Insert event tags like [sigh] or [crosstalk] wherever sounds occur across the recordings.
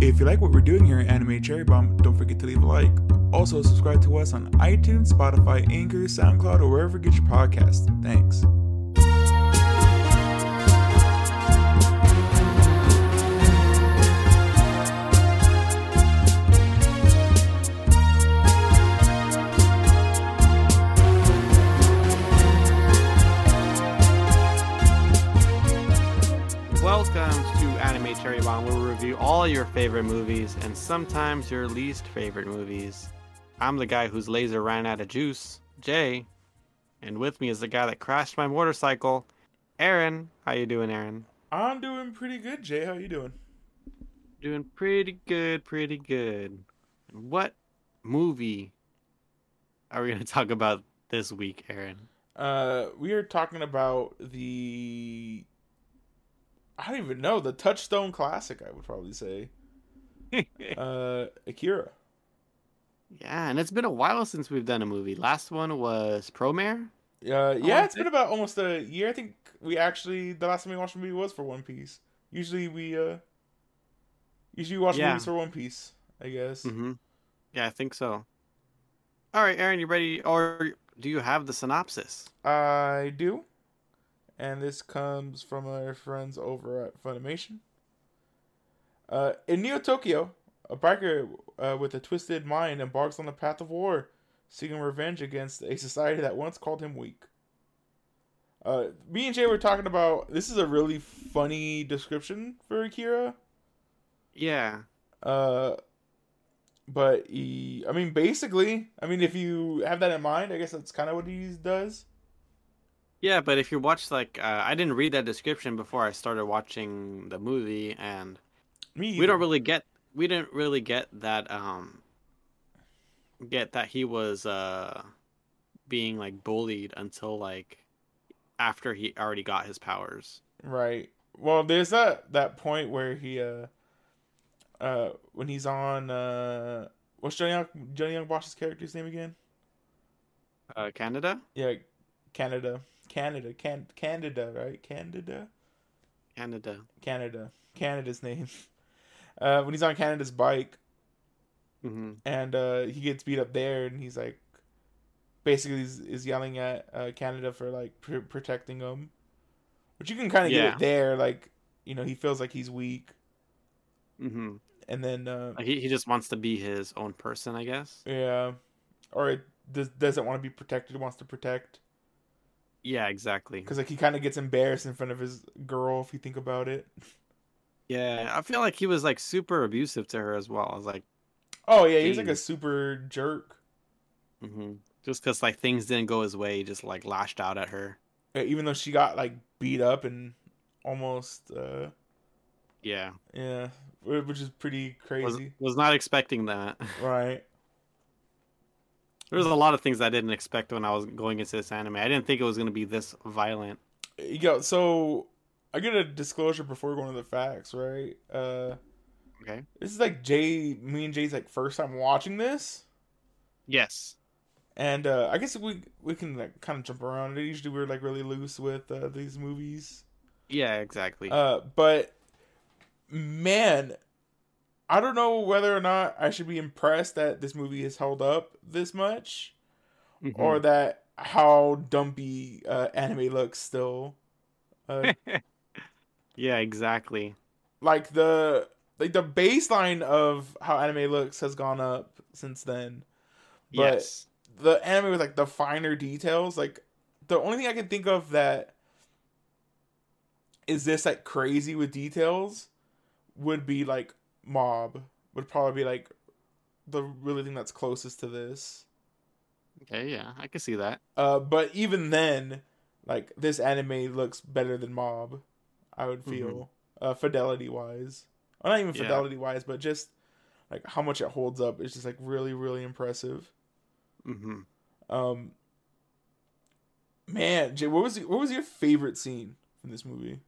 If you like what we're doing here at Anime Cherry Bomb, don't forget to leave a like. Also, subscribe to us on iTunes, Spotify, Anchor, SoundCloud, or wherever you get your podcasts. Thanks. All your favorite movies and sometimes your least favorite movies. I'm the guy whose laser ran out of juice, Jay, and with me is the guy that crashed my motorcycle, Aaron. How you doing, Aaron? I'm doing pretty good, Jay. How you doing? Doing pretty good, pretty good. What movie are we going [laughs] to talk about this week, Aaron? Uh, we are talking about the. I don't even know the Touchstone Classic. I would probably say. [laughs] Uh, Akira. yeah, and it's been a while since we've done a movie. Last one was Promare. Uh, yeah, it's been about almost a year. I think we actually the last time we watched a movie was for One Piece. Usually we uh, usually we watch Yeah. movies for One Piece. I guess. Mm-hmm. Yeah, I think so. All right, Aaron, you ready? Or do you have the synopsis? I do. And this comes from our friends over at Funimation. Uh, in Neo Tokyo, a biker uh, with a twisted mind embarks on the path of war, seeking revenge against a society that once called him weak. Uh, me and Jay were talking about this is a really funny description for Akira. Yeah. Uh, but he, I mean, basically, I mean, if you have that in mind, I guess that's kind of what he does. Yeah, but if you watch like uh, I didn't read that description before I started watching the movie and Me, we don't really get we didn't really get that um get that he was uh being like bullied until like after he already got his powers. Right. Well, there's that that point where he uh uh when he's on uh what's Johnny Young Johnny Yong Bosch's character's name again? Uh Kaneda? Yeah, Kaneda. Kaneda. Can Kaneda, right? Kaneda. Kaneda. Kaneda. Kaneda's name. [laughs] Uh when he's on Kaneda's bike Mhm. and uh he gets beat up there and he's like basically is, is yelling at uh Canada for like pr- protecting him. Which you can kind of get it there like you know, he feels like he's weak Mhm. and then uh he he just wants to be his own person, I guess. Yeah, or it does, doesn't want to be protected. Wants to protect Yeah, exactly. because like he kind of gets embarrassed in front of his girl if you think about it. Yeah, I feel like he was like super abusive to her as well. I was like, Oh yeah, he's like a super jerk. hmm just because like things didn't go his way, he just like lashed out at her. Even though she got like beat up and almost uh Yeah, yeah, which is pretty was crazy, was not expecting that. [laughs] right? There was a lot of things I didn't expect when I was going into this anime. I didn't think it was gonna be this violent. Yo, so I get a disclosure before going to the facts, right? Uh, Okay. this is like Jay, me and Jay's like first time watching this. Yes. And uh, I guess we we can like kind of jump around. Usually we're like really loose with uh, these movies. Yeah. Exactly. Uh, but man, I don't know whether or not I should be impressed that this movie has held up this much, Mhm. or that how dumpy uh, anime looks still. Uh, [laughs] yeah. Exactly. like the like the baseline of how anime looks has gone up since then. But yes. the anime with like the finer details, like the only thing I can think of that is this like crazy with details would be like Mob would probably be like the really thing that's closest to this. Okay. Yeah. I can see that. Uh, but even then, like this anime looks better than Mob. I would feel uh, fidelity wise, or not even Yeah. fidelity wise, but just like how much it holds up is just like really really impressive. hmm Um, man, Jay, what was what was your favorite scene from this movie?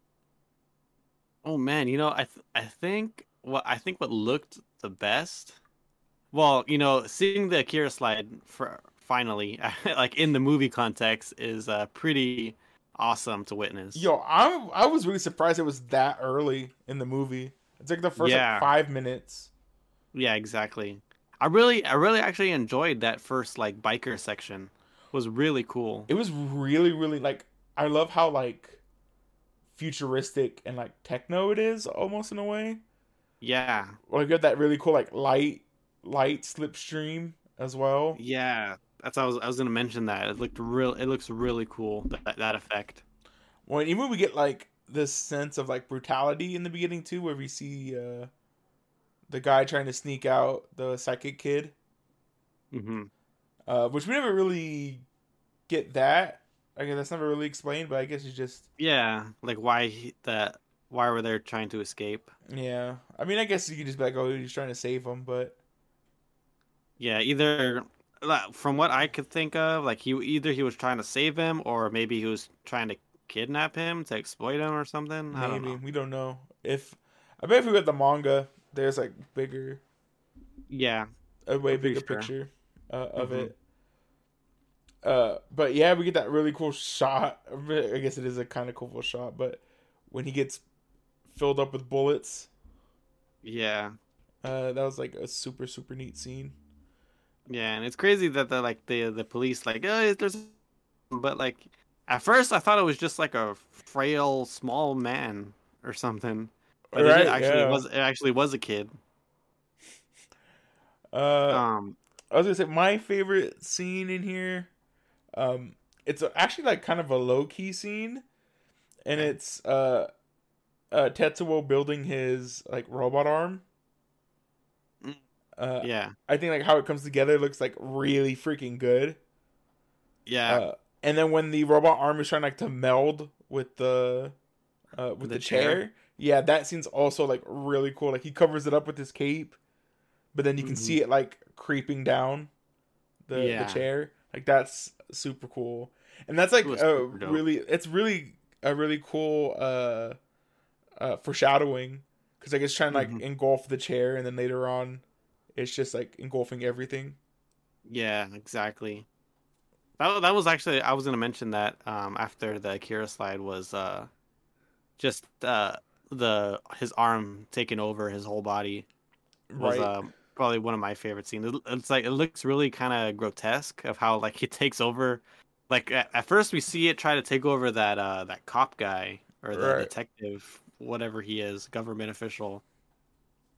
Oh man, you know, I th- I think what I think what looked the best. Well, you know, seeing the Akira slide for finally, [laughs] like in the movie context, is uh, pretty awesome to witness. Yo, I I was really surprised it was that early in the movie. It's like the first Yeah. like, five minutes. Yeah, exactly. I really, I really actually enjoyed that first like biker section. It was really cool. It was really, really like I love how like futuristic and like techno it is almost in a way. Yeah, Like you got that really cool like light light slipstream as well. yeah. That's I was I was gonna mention that. It looked real. It looks really cool. That that effect. When even we get like this sense of like brutality in the beginning too, where we see uh the guy trying to sneak out the psychic kid, Mm-hmm. uh, which we never really get that. I guess that's never really explained, but I guess it's just Yeah, like why he, that? Why were they trying to escape? yeah. I mean, I guess you could just be like, oh, he's trying to save him, but Yeah, either from what I could think of, like he either he was trying to save him, or maybe he was trying to kidnap him to exploit him or something. I don't maybe know. we don't know if. I bet if we got the manga, there's like bigger, Yeah, a way bigger sure. picture uh, of Mhm. it. Uh, but yeah, we get that really cool shot. I guess it is a kind of cool shot, but when he gets filled up with bullets, yeah, uh, that was like a super super neat scene. yeah, and it's crazy that the like the the police like oh there's, but like at first I thought it was just like a frail small man or something, but Right, it actually yeah. was it actually was a kid. Uh, Um, I was gonna say my favorite scene in here. Um, it's actually like kind of a low key scene, and it's uh, uh, Tetsuo building his like robot arm. Mm. Uh, yeah, I think like how it comes together looks like really freaking good. yeah, Uh, and then when the robot arm is trying like to meld with the uh with the, The chair. chair? yeah, that scene's also like really cool. Like he covers it up with his cape, but then you can Mhm. see it like creeping down the, Yeah. the chair. Like that's super cool. And that's like a really it's really a really cool uh uh foreshadowing cuz like it's trying to like Mhm. engulf the chair and then later on it's just like engulfing everything. yeah, exactly. That that was actually I was gonna mention that um after the Akira slide was uh just uh the his arm taking over his whole body was Right. um, probably one of my favorite scenes. It's like it looks really kind of grotesque of how like he takes over. Like at, at first we see it try to take over that uh that cop guy or the Right. detective, whatever he is, government official.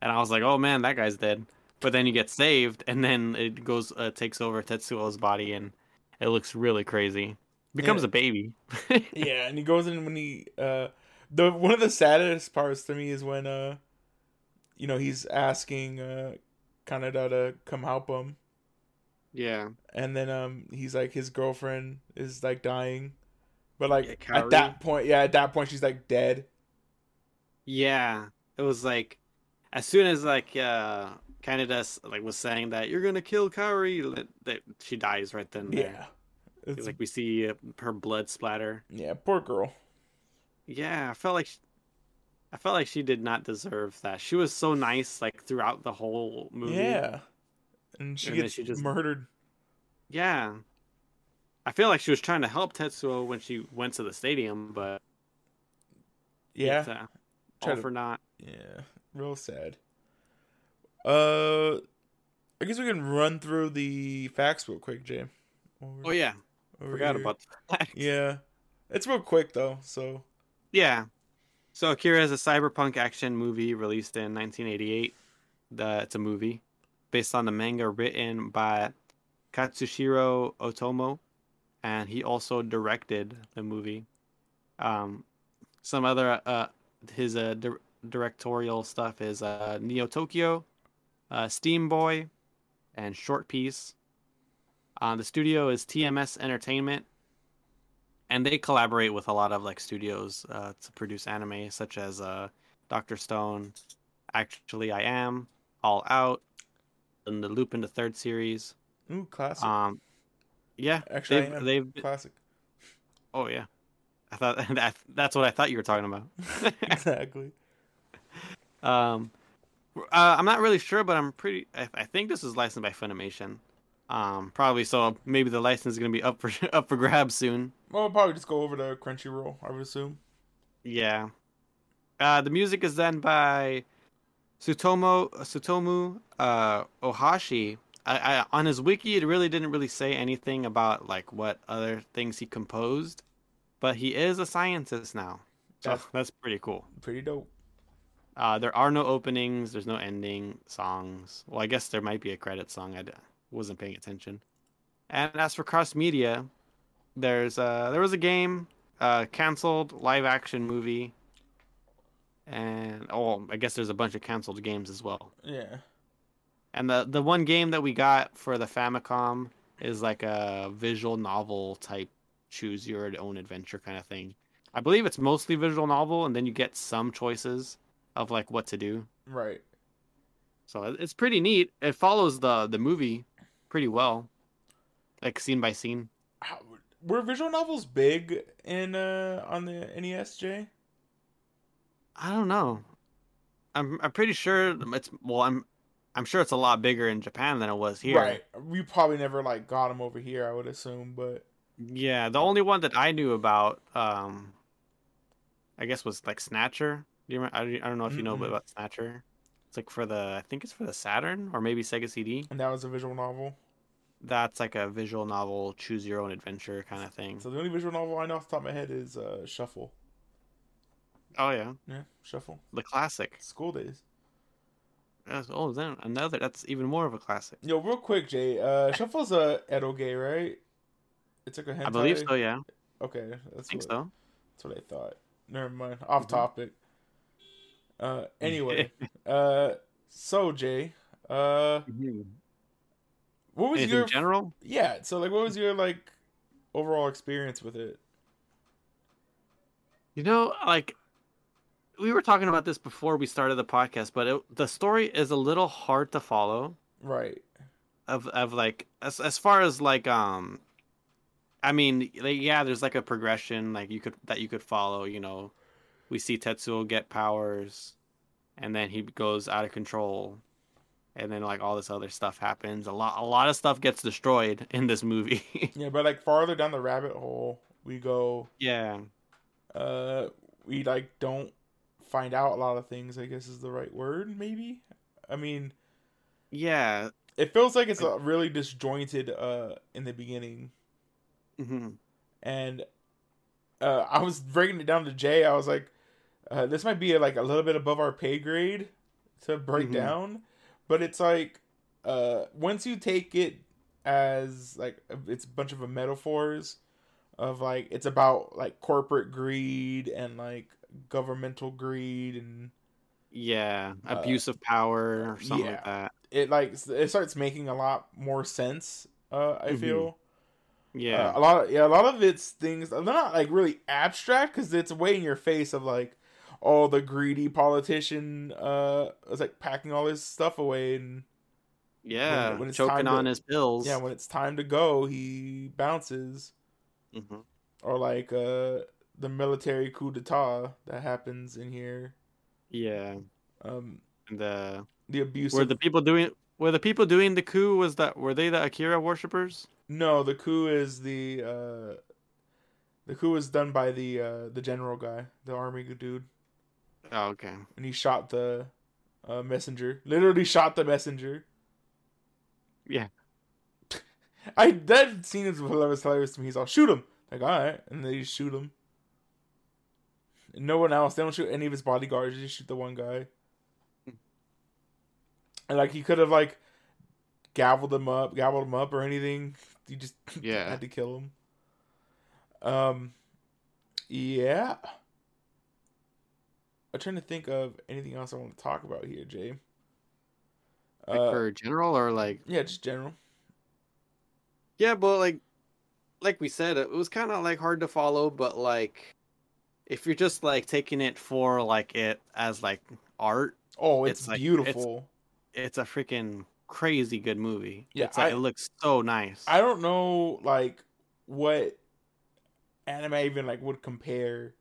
And I was like, oh man, that guy's dead. But then you get saved, and then it goes uh, takes over Tetsuo's body, and it looks really crazy. Becomes Yeah. a baby. [laughs] yeah, and he goes in when he uh the one of the saddest parts to me is when uh you know he's asking uh Kaneda to come help him yeah. and then um he's like his girlfriend is like dying but like Yeah, at that point yeah at that point she's like dead Yeah, it was like as soon as like uh Kaneda like was saying that you're gonna kill Kaori, that, that she dies right then. yeah it's, like we see uh, her blood splatter. yeah poor girl Yeah, I felt like she, I felt like she did not deserve that. She was so nice like throughout the whole movie. yeah and she And gets she just- murdered yeah. I feel like she was trying to help Tetsuo when she went to the stadium, but yeah uh, all to- for not. Yeah, real sad. Uh, I guess we can run through the facts real quick, Jay. Over- Oh yeah, forgot here. about that. Yeah, it's real quick though. So Yeah. So Akira is a cyberpunk action movie released in 1988. The, it's a movie based on the manga written by Katsuhiro Otomo, and he also directed the movie. Um, some other uh, his uh, di- directorial stuff is uh, Neo Tokyo, uh, Steamboy, and Short Piece. Uh, the studio is TMS Entertainment, and they collaborate with a lot of like studios uh, to produce anime, such as uh, Doctor Stone, Actually I Am, All Out, and the Lupin the Third series. ooh, classic. Um, yeah, Actually, they've, I am. they've classic. oh yeah, I thought [laughs] that that's what I thought you were talking about. [laughs] exactly. [laughs] um, uh, I'm not really sure, but I'm pretty. I, I think this is licensed by Funimation. Um, probably so. Maybe the license is gonna be up for up for grabs soon. Well, we'll probably just go over to Crunchyroll. I would assume. Yeah. Uh, the music is done by Sutomo Tsutomu uh, Ohashi. I, I, on his wiki, it really didn't really say anything about like what other things he composed, but he is a scientist now. So That's- that's pretty cool. Pretty dope. Uh, there are no openings. There's no ending songs. Well, I guess there might be a credit song. I d- wasn't paying attention. And as for cross media, there's uh there was a game, uh, canceled live action movie, and oh, I guess there's a bunch of canceled games as well. Yeah. And the the one game that we got for the Famicom is like a visual novel type, choose your own adventure kind of thing. I believe it's mostly visual novel, and then you get some choices of like what to do. Right. So it's pretty neat. It follows the the movie pretty well, like scene by scene. How, were visual novels big in uh on the NES, Jay? I don't know. I'm I'm pretty sure it's well. I'm I'm sure it's a lot bigger in Japan than it was here. Right. We probably never like got them over here, I would assume, but Yeah, the only one that I knew about, um, I guess was like Snatcher. Do you remember? I, don't- I don't know if you know about Snatcher. It's like for the I think it's for the Saturn or maybe Sega CD. and that was a visual novel. That's like a visual novel, choose your own adventure kind of thing. So the only visual novel I know off the top of my head is uh Shuffle. Oh yeah, Yeah, Shuffle. the classic. School days. That's, oh, then another. That's even more of a classic. Yo, real quick, Jay. Uh Shuffle's a eroge, right? It's like a hentai. I believe so. Yeah, Okay, I that's think what, so. that's what I thought. Never mind. Off Mhm. topic. Uh [laughs] anyway. uh so Jay, uh what was Anything your general? Yeah, so like what was your like overall experience with it? You know, like we were talking about this before we started the podcast, but it, the story is a little hard to follow. Right. Of of like as as far as like um, I mean, like, yeah, there's like a progression like you could that you could follow. You know, we see Tetsuo get powers, and then he goes out of control, and then like all this other stuff happens. A lot a lot of stuff gets destroyed [laughs] in this movie. Yeah, but like farther down the rabbit hole we go yeah. uh we like don't find out a lot of things, I guess is the right word, maybe? I mean, Yeah. it feels like it's uh, really disjointed uh in the beginning. Hmm and uh, I was breaking it down to Jay. I was like, uh, this might be like a little bit above our pay grade to break Mhm. down, but it's like uh, once you take it as like it's a bunch of metaphors of like it's about like corporate greed and like governmental greed and Yeah. Uh, Abuse of power or something yeah. like that. it like it starts making a lot more sense. Uh, I Mhm. feel. Yeah. Uh, a lot of yeah, a lot of it's things they're not like really abstract because it's way in your face of like, oh, the greedy politician uh is like packing all his stuff away and Yeah, when it's choking time to- on his pills. yeah, when it's time to go, he bounces Mhm. or like uh the military coup d'état that happens in here. yeah. Um, the the abuse. were of- the people doing were the people doing the coup was that were they the Akira worshippers? No, the coup is the uh the coup is done by the uh the general guy, the army dude. Oh, okay. and he shot the uh, messenger. Literally shot the messenger. Yeah. [laughs] I that scene is was hilarious to me. He's all shoot him, like all right, and then you shoot him. And no one else. They don't shoot any of his bodyguards. They just shoot the one guy. And like he could have like gavelled him up, gobbled him up, or anything. You just [laughs] Yeah. had to kill him. Um, yeah. I'm trying to think of anything else I want to talk about here, Jay. Like Uh, for general or like yeah, just general. Yeah, but like like we said, it was kind of like hard to follow, but like if you're just like taking it for like it as like art, Oh, it's, It's like- beautiful. it's a freaking crazy good movie. Yeah, it's like, I- it looks so nice. I don't know like what anime even like would compare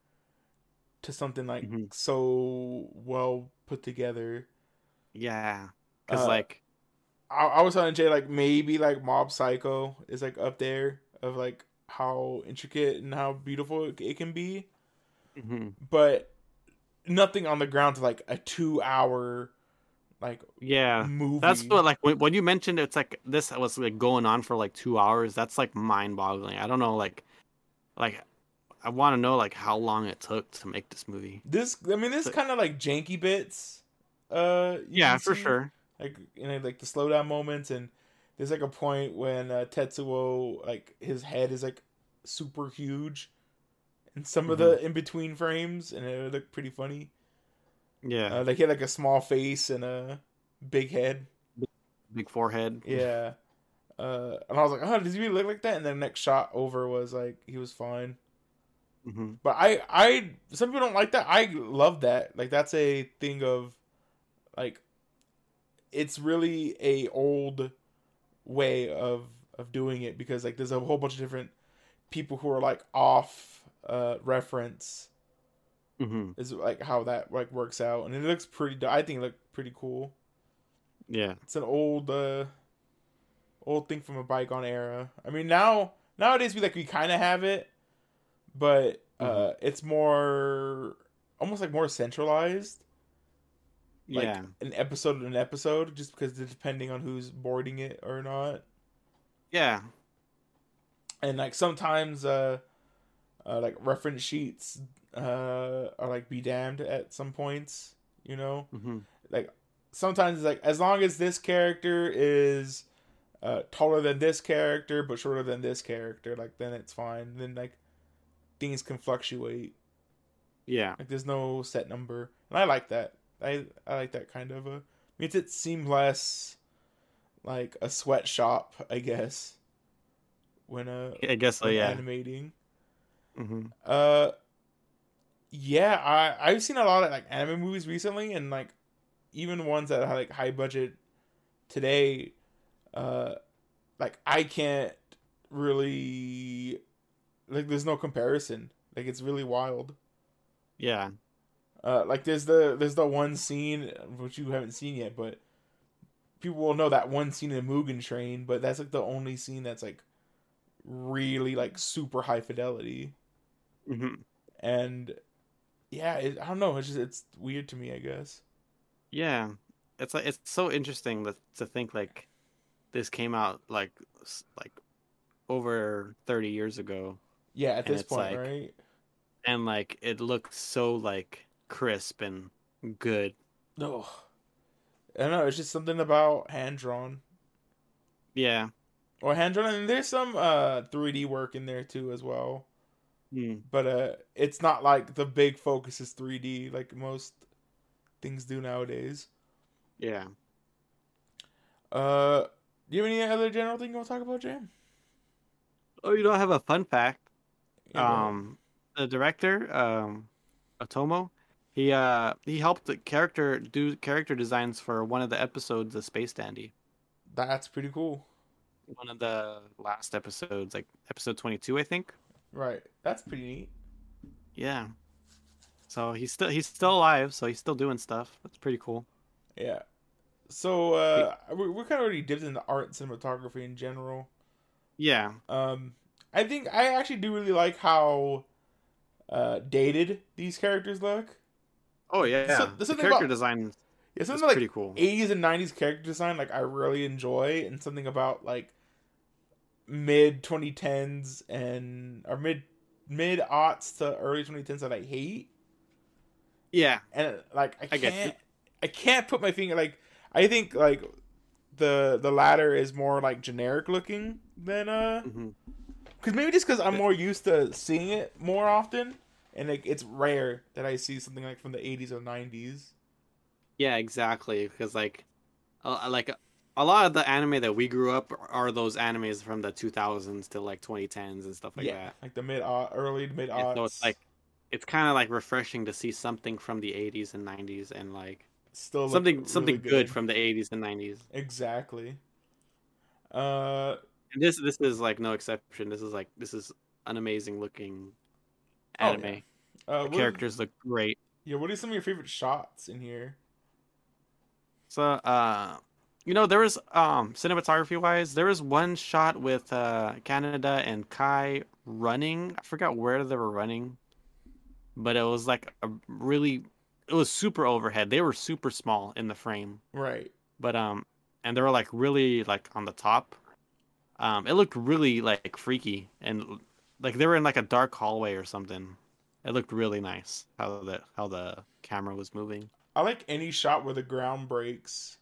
to something like Mhm. so well put together. yeah, because Uh, like I, I was telling Jay like maybe like Mob Psycho is like up there of like how intricate and how beautiful it, it can be, mhm. but nothing on the ground to like a two hour like Yeah. movie. That's what like when, when you mentioned it's like this was like going on for like two hours. That's like mind boggling. I don't know like like I want to know like how long it took to make this movie. this. I mean, this kind of like janky bits. Uh, Yeah, for see, sure. Like you know, like the slowdown moments, and there's like a point when uh, Tetsuo like his head is like super huge, in some of Mm-hmm. the in between frames, and it looked pretty funny. Yeah. Uh, like he had like a small face and a big head. Big forehead. Yeah. Uh, and I was like, oh, does he really look like that? And then the next shot over was like he was fine. hmm But I, I, some people don't like that. I love that. Like that's a thing of, like, it's really a old way of of doing it because like there's a whole bunch of different people who are like off uh reference hmm is like how that like works out and it looks pretty. I think it looked pretty cool. Yeah. It's an old uh old thing from a bygone era. I mean now nowadays we like we kind of have it, but uh it's more almost like more centralized, like yeah. an episode an episode just because depending on who's boarding it or not. Yeah. And like sometimes uh uh like reference sheets uh are like be damned at some points, you know? hmm like sometimes it's like as long as this character is uh taller than this character but shorter than this character like then it's fine then like things can fluctuate Yeah. like there's no set number and i like that i i like that kind of a makes it seem less like a sweatshop i guess when uh I guess so. Yeah. animating hmm uh, yeah, I I've seen a lot of like anime movies recently, and like even ones that are like high budget today. Uh, like I can't really like. There's no comparison. Like it's really wild. Yeah. Uh, like there's the there's the one scene which you haven't seen yet, but people will know that one scene in Mugen Train. But that's like the only scene that's like really like super high fidelity hmm and yeah it, i don't know it's just it's weird to me i guess Yeah. It's like it's so interesting that, to think like this came out like like over 30 years ago yeah at this point like- right and like it looks so like crisp and good. no i don't know it's just something about hand drawn Yeah. or hand drawn and there's some uh 3d work in there too as well Mm. but uh it's not like the big focus is 3d like most things do nowadays Yeah. uh do you have any other general thing you want to talk about jam Oh, you know, I have a fun fact. Yeah, um the director um Otomo he uh he helped the character do character designs for one of the episodes of Space Dandy that's pretty cool one of the last episodes like episode 22 I think right. That's pretty neat. Yeah. So he's still he's still alive so he's still doing stuff. That's pretty cool. Yeah. So uh we we're kind of already dipped into art and cinematography in general. yeah. Um I think I actually do really like how uh dated these characters look. oh yeah, So- the character about- design Yeah, is something like pretty cool. 80s and 90s character design like I really enjoy and something about like mid 2010s and or mid mid aughts to early 2010s that I hate. yeah and like I I can't. I can't put my finger like I think like the the latter is more like generic looking than uh hmm because maybe just because I'm more used to seeing it more often and like it's rare that I see something like from the 80s or 90s. yeah exactly because like uh, like a lot of the anime that we grew up are those animes from the 2000s to like 2010s and stuff like yeah, that like the mid early to mid aughts. so it's like it's kind of like refreshing to see something from the 80s and 90s and like still something really something good. from the 80s and 90s exactly. Uh, and this this is like no exception this is like this is an amazing looking Oh, anime uh the characters look great yeah, what are some of your favorite shots in here? so uh you know there was um cinematography wise there was one shot with uh kaneda and kai running i forgot where they were running but it was like a really it was super overhead. They were super small in the frame, Right. but um, and they were like really like on the top. Um, it looked really like freaky and like they were in like a dark hallway or something. It looked really nice how the how the camera was moving. I like any shot where the ground breaks.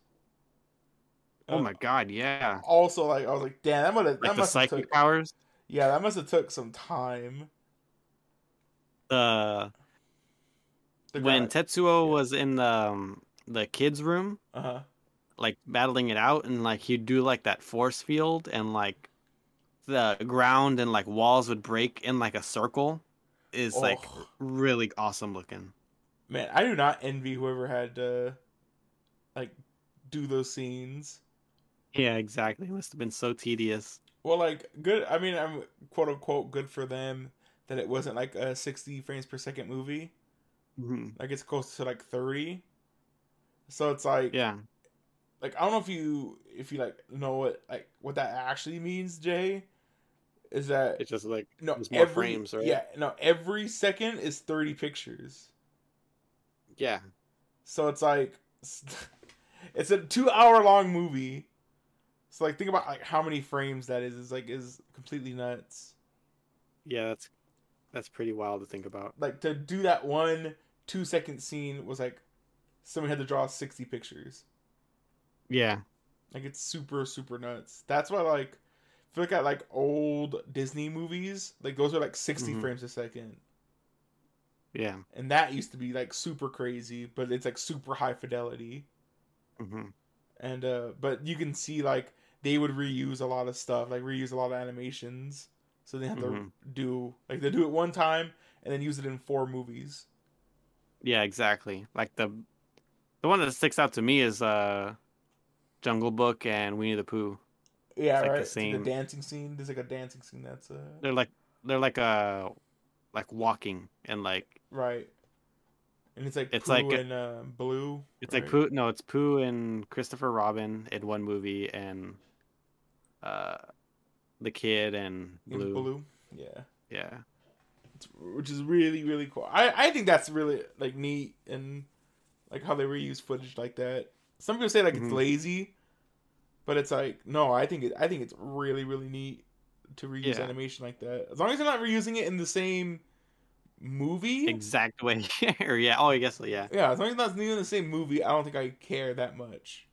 Oh Um, my god, yeah. Also, like I was like, damn, that must have Like that the must have psychic took, powers. yeah, that must have took some time. The The when Tetsuo yeah. was in the um, the kids' room, uh huh, like battling it out, and like he'd do like that force field, and like the ground and like walls would break in like a circle, is like Oh. really awesome looking. man, I do not envy whoever had to like do those scenes. Yeah, exactly. It must have been so tedious. Well, like good. I mean, I'm quote unquote good for them that it wasn't like a 60 frames per second movie. Mhm. Like it's close to like 30. So it's like Yeah. like I don't know if you if you like know what like what that actually means, Jay. Is that It's just like no there's more every, frames, right? Yeah, no, every second is 30 pictures. yeah, So it's like [laughs] it's a two hour long movie. So like think about like how many frames that is. Is like is completely nuts. yeah. That's that's pretty wild to think about. Like to do that one two second scene was like someone had to draw 60 pictures. Yeah. Like it's super super nuts. That's why like if you look at like old Disney movies, like those are like 60 Mhm. frames a second. Yeah. And that used to be like super crazy, but it's like super high fidelity. hmm And uh but you can see like they would reuse a lot of stuff, like reuse a lot of animations. So they have to Mhm. do like they do it one time and then use it in four movies. Yeah. Exactly. Like the the one that sticks out to me is uh, Jungle Book and Winnie the Pooh. Yeah, It's like the right. Same- the dancing scene. There's like a dancing scene that's uh They're like they're like uh like walking and like right. And it's like It's Pooh like- and uh, Blue. it's like right? Pooh. No, it's Pooh and Christopher Robin in one movie and uh the kid and Blue. Blue. Yeah. Yeah. It's, which is really really cool. I I think that's really like neat and like how they reuse footage like that. Some people say like Mhm. it's lazy, but it's like no, I think it I think it's really really neat to reuse Yeah. animation like that. As long as they're not reusing it in the same movie. Exact way. [laughs] or yeah. Oh, I guess yeah. yeah, as long as it's not in the same movie, I don't think I care that much.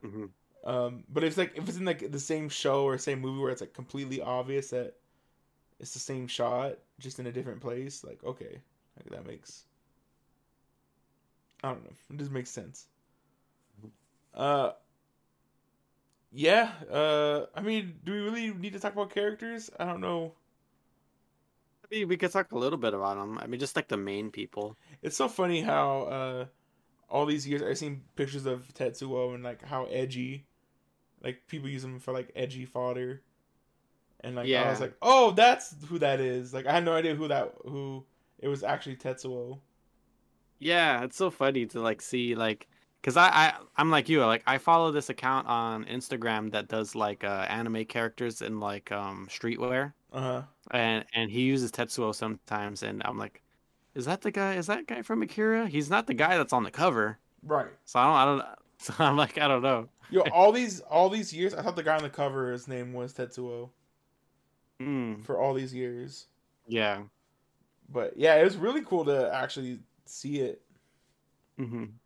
hmm Um, but it's like if it's in like the same show or same movie where it's like completely obvious that it's the same shot just in a different place, like okay, like that makes I don't know, it just makes sense. Uh, yeah. Uh, I mean, do we really need to talk about characters? I don't know. I mean, we could talk a little bit about them. I mean, just like the main people. It's so funny how uh, all these years I've seen pictures of Tetsuo and like how edgy, like people use him for like edgy fodder, and like I was like, oh, that's who that is. Like I had no idea who that who it was actually Tetsuo. Yeah, it's so funny to like see like because I, I I'm like you like I follow this account on Instagram that does like uh, anime characters in like um streetwear Uh huh. and and he uses Tetsuo sometimes and I'm like, is that the guy? Is that guy from Akira? He's not the guy that's on the cover. Right. So I don't I don't. So [laughs] I'm like I don't know. Yo, [laughs] all these all these years, I thought the guy on the cover his name was Tetsuo Mm, for all these years. yeah. But yeah, it was really cool to actually see it. hmm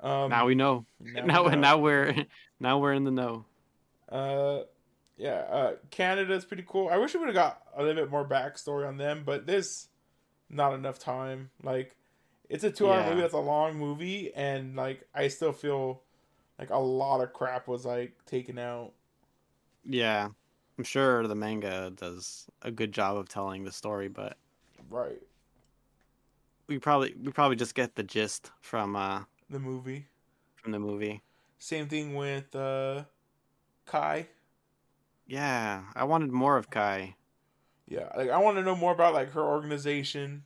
Um, now we know. now Now we know. now we're [laughs] now we're in the know. Uh, yeah, uh, Kaneda's pretty cool. I wish we would have got a little bit more backstory on them, but there's not enough time. Like, it's a two-hour Yeah. movie. That's a long movie, and like, I still feel like a lot of crap was like taken out. Yeah, I'm sure the manga does a good job of telling the story, but Right, we probably we probably just get the gist from uh the movie. from the movie. Same thing with uh, Kai. Yeah, I wanted more of Kai. Yeah, like I want to know more about like her organization.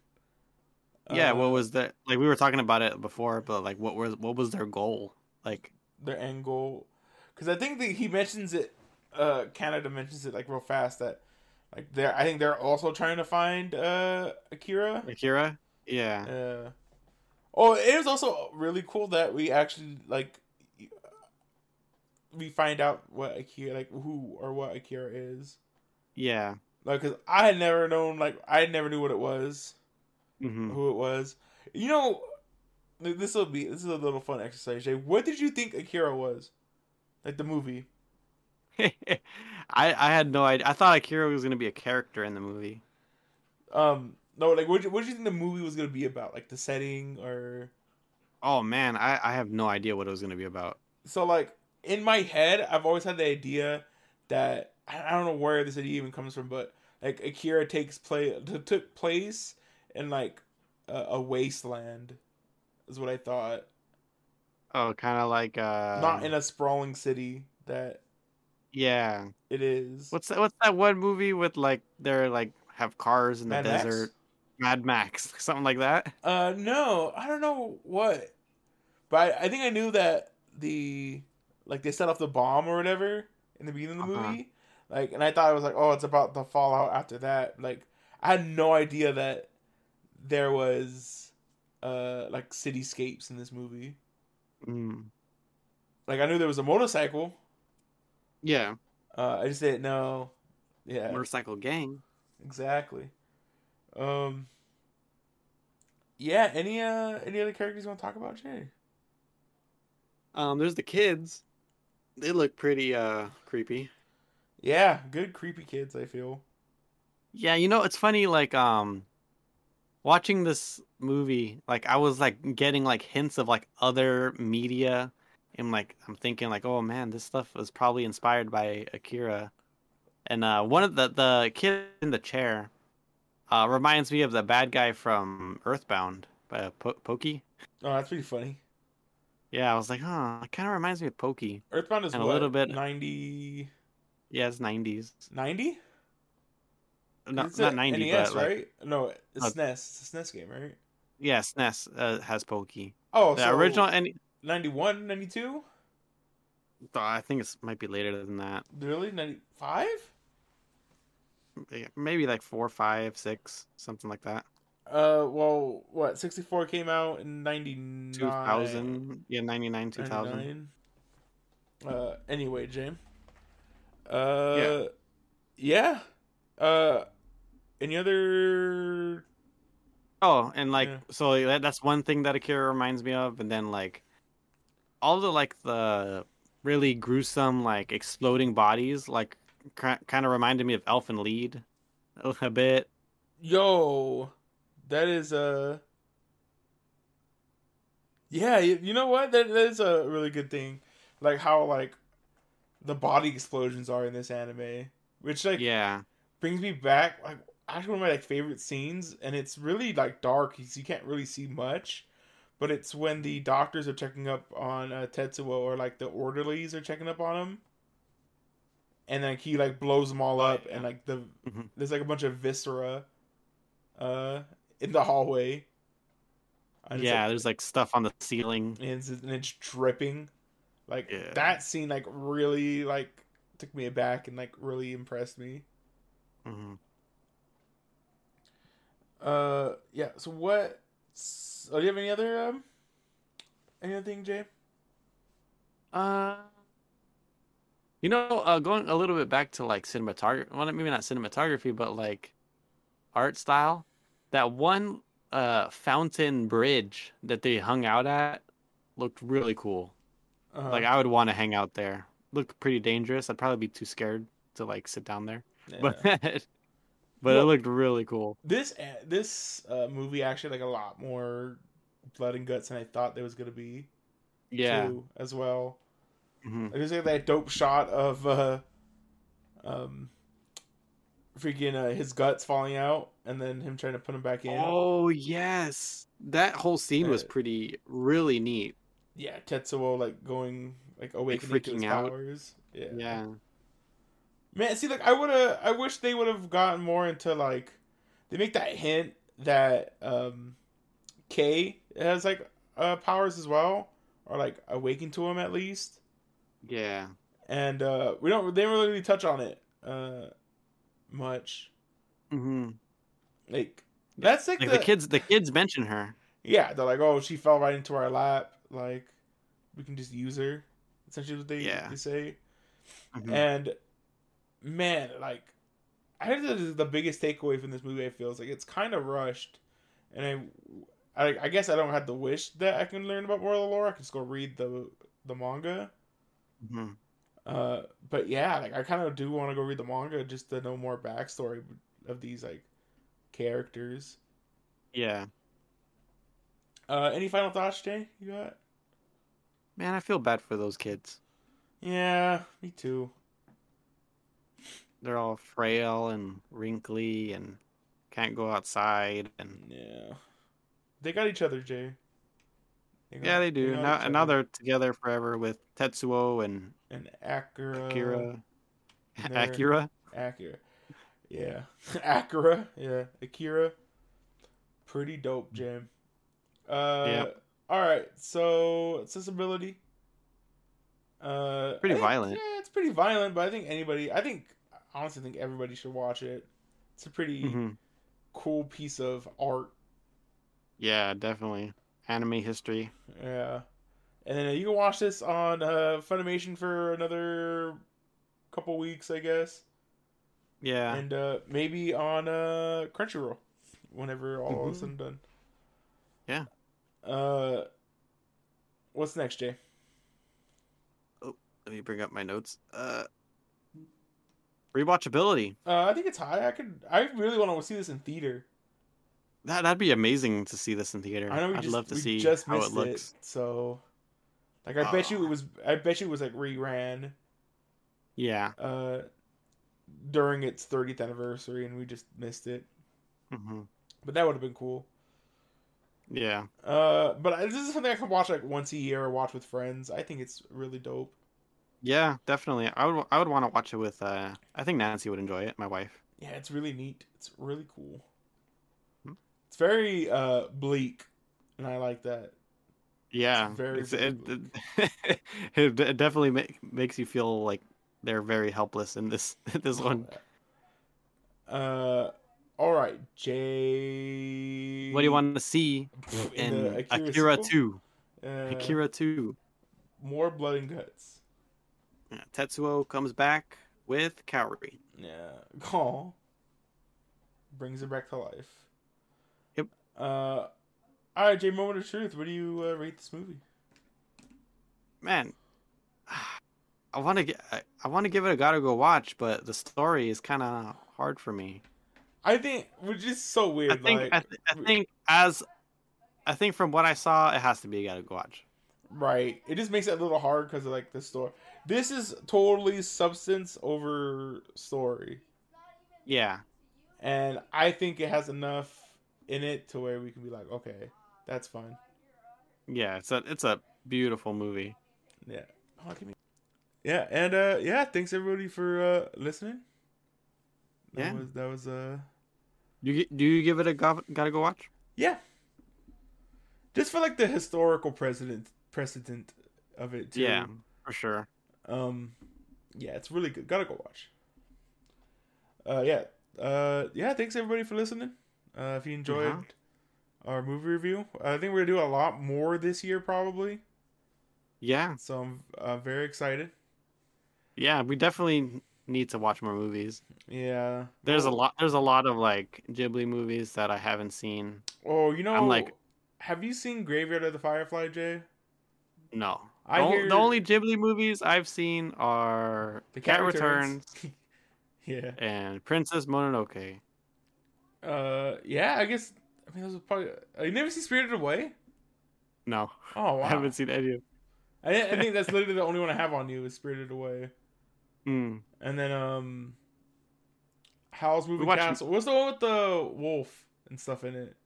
Yeah, uh, what was the like we were talking about it before, but like what was what was their goal? Like their end goal because i think that he mentions it uh kaneda mentions it like real fast that like they're i think they're also trying to find uh akira Akira? Yeah. uh Oh, it was also really cool that we actually like we find out what Akira like who or what Akira is. Yeah. Like, cause I had never known, like, I never knew what it was, hmm who it was. You know, this will be this is a little fun exercise. Jay. What did you think Akira was? Like the movie. [laughs] I I had no idea. I thought Akira was gonna be a character in the movie. Um, no, like, what what did you think the movie was gonna be about? Like the setting, or Oh man, I I have no idea what it was gonna be about. so like in my head, I've always had the idea that I I don't know where this idea even comes from, but like Akira takes play took place in like a, a wasteland, is what I thought. Oh, kind of like uh, Not in a sprawling city that yeah. it is. What's that? What's that one movie with like they're like have cars in the Max? desert? Mad Max, [laughs] something like that. Uh, no, I don't know what, but I, I think I knew that the like they set off the bomb or whatever in the beginning of the Uh-huh. movie, like, and I thought it was like, oh, it's about the fallout after that. Like, I had no idea that there was uh like cityscapes in this movie. Mm. Like, I knew there was a motorcycle. Yeah, Uh, I just didn't know. Yeah, motorcycle gang. exactly. Um. Yeah. Any uh any other characters you want to talk about, Jay? Um, there's the kids. They look pretty uh creepy. Yeah, good creepy kids. I feel. Yeah, you know it's funny. Like um, watching this movie, like I was like getting like hints of like other media, and like I'm thinking like, oh man, this stuff was probably inspired by Akira. And uh, one of the the kid in the chair, uh, reminds me of the bad guy from Earthbound by po- Pokey. Oh, that's pretty funny. Yeah, I was like, huh, it kind of reminds me of Pokey. Earthbound is And a what, little bit- 90... Yeah, it's nineties. 90? Not a ninety, NES, but like, right? No, it's Uh, SNES. It's a SNES game, right? yeah, SNES uh, has Pokey. Oh, The so original, and 91, 92? I think it might be later than that. Really? 95? Maybe like four, five, six, something like that. Uh, well, what? 64 came out in 99. Two thousand, yeah, ninety nine, two thousand. 99. Uh, anyway, James. Uh, yeah. Uh, any other? Oh, and like, Yeah. so that, that's one thing that Akira reminds me of, and then like, all the like the really gruesome like exploding bodies, like kind of reminded me of Elfen Lied a, a bit. Yo, that is uh Yeah, you, you know what? That, that is a really good thing. Like how like the body explosions are in this anime, which like Yeah, brings me back like actually one of my like favorite scenes, and it's really like dark. You, you can't really see much, but it's when the doctors are checking up on uh, Tetsuo or like the orderlies are checking up on him, and like he like blows them all Oh, up, and like the Mhm. there's like a bunch of viscera, uh, in the hallway. And yeah. like- There's like stuff on the ceiling. and it's, and it's dripping. Like Yeah. that scene, like really like took me aback and like really impressed me. hmm Uh, yeah. So what? Oh, do you have any other um, anything, Jay? Uh, you know, uh, going a little bit back to like cinematography, well, maybe not cinematography, but like art style. That one uh fountain bridge that they hung out at looked really cool. Uh-huh. Like I would want to hang out there. Looked pretty dangerous. I'd probably be too scared to like sit down there. Yeah. But [laughs] but it looked really cool. this uh, this uh, movie actually like a lot more blood and guts than I thought there was gonna be. Yeah. too, as well. Mhm. Like, there's like that dope shot of uh, um, freaking uh, his guts falling out, and then him trying to put him back in. Oh yes, that whole scene was Uh, pretty really neat. Yeah, Tetsuo like going like awakening to his freaking out. powers. Yeah. Yeah. Man, see, like I would have, I wish they would have gotten more into like, they make that hint that um, K has like uh powers as well, or like awaken to him at least, Yeah. and uh we don't, they don't really touch on it uh much. Mm-hmm. Like that's like, Like the, the kids, the kids mention her. Yeah, they're like, oh, she fell right into our lap. Like, we can just use her. Essentially, what they, Yeah. they say. Mhm. And man, like, I think this is the biggest takeaway from this movie. I feel is like it's kind of rushed, and I, I, I guess I don't have the wish that I can learn about more of the lore. I can just go read the the manga. Mhm. Uh, but yeah, like I kind of do want to go read the manga just to know more backstory of these like characters. Yeah. Uh, any final thoughts, Jay? You got? Man, I feel bad for those kids. Yeah, me too. They're all frail and wrinkly and can't go outside and Yeah, they got each other, Jay. They got- yeah, they do. got Now, now they're together forever with Tetsuo and and Akira. Akira. they're- Akira. Akira. Yeah. [laughs] Akira. Yeah. Akira. Pretty dope, Jam. Uh Yep. alright, so accessibility. Uh Pretty think- violent. Yeah, it's pretty violent, but I think anybody I think honestly think everybody should watch it. It's a pretty hmm cool piece of art. Yeah, definitely. Anime history. Yeah. And then you can watch this on uh Funimation for another couple weeks, I guess. Yeah. and uh, maybe on uh, Crunchyroll whenever all is Mhm. said and done. Yeah. Uh, what's next, Jay? Oh, let me bring up my notes. Uh, rewatchability. Uh, I think it's high. I could. I really want to see this in theater. That that'd be amazing to see this in theater. I know I'd just love to see just how it looks. So, like, I bet you Oh. it was. I bet you it was like reran Yeah. uh during its 30th anniversary, and we just missed it. hmm But that would have been cool. Yeah. Uh, but this is something I can watch like once a year or watch with friends. I think it's really dope. Yeah, definitely. I would I would want to watch it with uh I think Nancy would enjoy it, my wife. Yeah, it's really neat. It's really cool. Hmm. It's very uh bleak, and I like that. Yeah. very, It's- it, [laughs] it, it definitely make, makes you feel like they're very helpless in this [laughs] this one. Uh, all right, Jay. What do you want to see in in Akira, Akira, 2? Uh, Akira 2. more blood and guts. Yeah, Tetsuo comes back with Kaori. Yeah, call brings it back to life. Yep. Uh, all right, Jay. Moment of truth. What do you uh, rate this movie? Man, I want to get I, I want to give it a gotta go watch, but the story is kind of hard for me. I think which is so weird. I think like, I, th- I think as I think from what I saw, it has to be a gotta go watch. Right. It just makes it a little hard because of like the story. This is totally substance over story, Yeah, and I think it has enough in it to where we can be like, okay, that's fine. yeah, it's a it's a beautiful movie. Yeah. Oh, me- Yeah, and uh, yeah, thanks everybody for uh listening. That Yeah. was that was uh You do you give it a go- gotta go watch? yeah. Just for like the historical precedent precedent of it too. Yeah, for sure. Um, yeah, it's really good. Gotta go watch. Uh, yeah. Uh, yeah. Thanks everybody for listening. Uh, if you enjoyed Uh-huh. our movie review, I think we're gonna do a lot more this year probably. Yeah, So I'm uh, very excited. yeah, we definitely need to watch more movies. Yeah. There's a Oh, lot. There's a lot of like Ghibli movies that I haven't seen. Oh, you know, I'm like- have you seen Graveyard of the Firefly, Jay? No, I the, hear the only Ghibli movies I've seen are The Cat, Cat Returns. [laughs] yeah. and Princess Mononoke. Uh, yeah. I guess. I mean, those are probably. Uh, you never see Spirited Away? No, Oh wow. [laughs] I haven't seen any of. I, [laughs] I think that's literally the only one I have on you is Spirited Away. Mm. And then um Howl's Moving watched- Castle. What's the one with the wolf and stuff in it?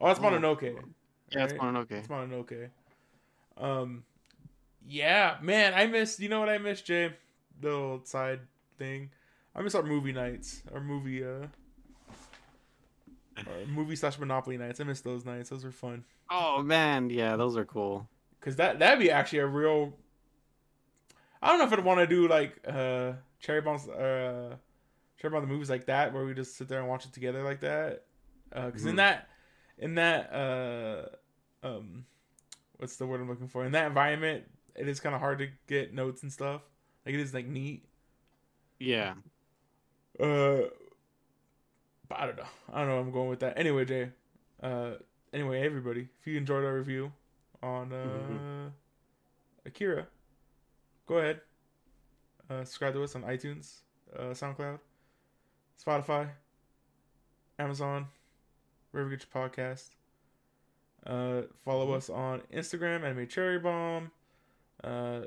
Oh, that's. Mononoke. Yeah, it's? Mononoke. It's Mononoke. Um yeah, man, I missed you know what I missed, Jay? The little side thing. I miss our movie nights. Our movie uh our movie slash Monopoly nights. I miss those nights. Those were fun. Oh man, yeah, those are cool. Cause that that'd be actually a real. I don't know if I'd want to do like uh cherry bombs, uh, cherry bomb the movies like that, where we just sit there and watch it together like that. Uh, cause in Mhm. that, in that uh um what's the word I'm looking for? In that environment, it is kind of hard to get notes and stuff. Like it is like neat. Yeah. Uh, but I don't know. I don't know. where I'm going with that. Anyway, Jay. Uh, anyway, everybody, if you enjoyed our review on uh Mhm. Akira, go ahead. Uh, subscribe to us on iTunes, uh, SoundCloud, Spotify, Amazon, wherever you get your podcast. Uh, follow us on Instagram, Anime Cherry Bomb. Uh,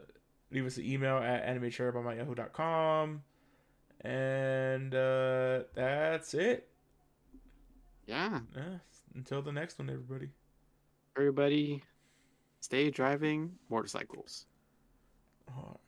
leave us an email at animecherrybomb at yahoo.com. And uh, that's it. Yeah. Yeah, until the next one, everybody. Everybody, stay driving motorcycles. All right.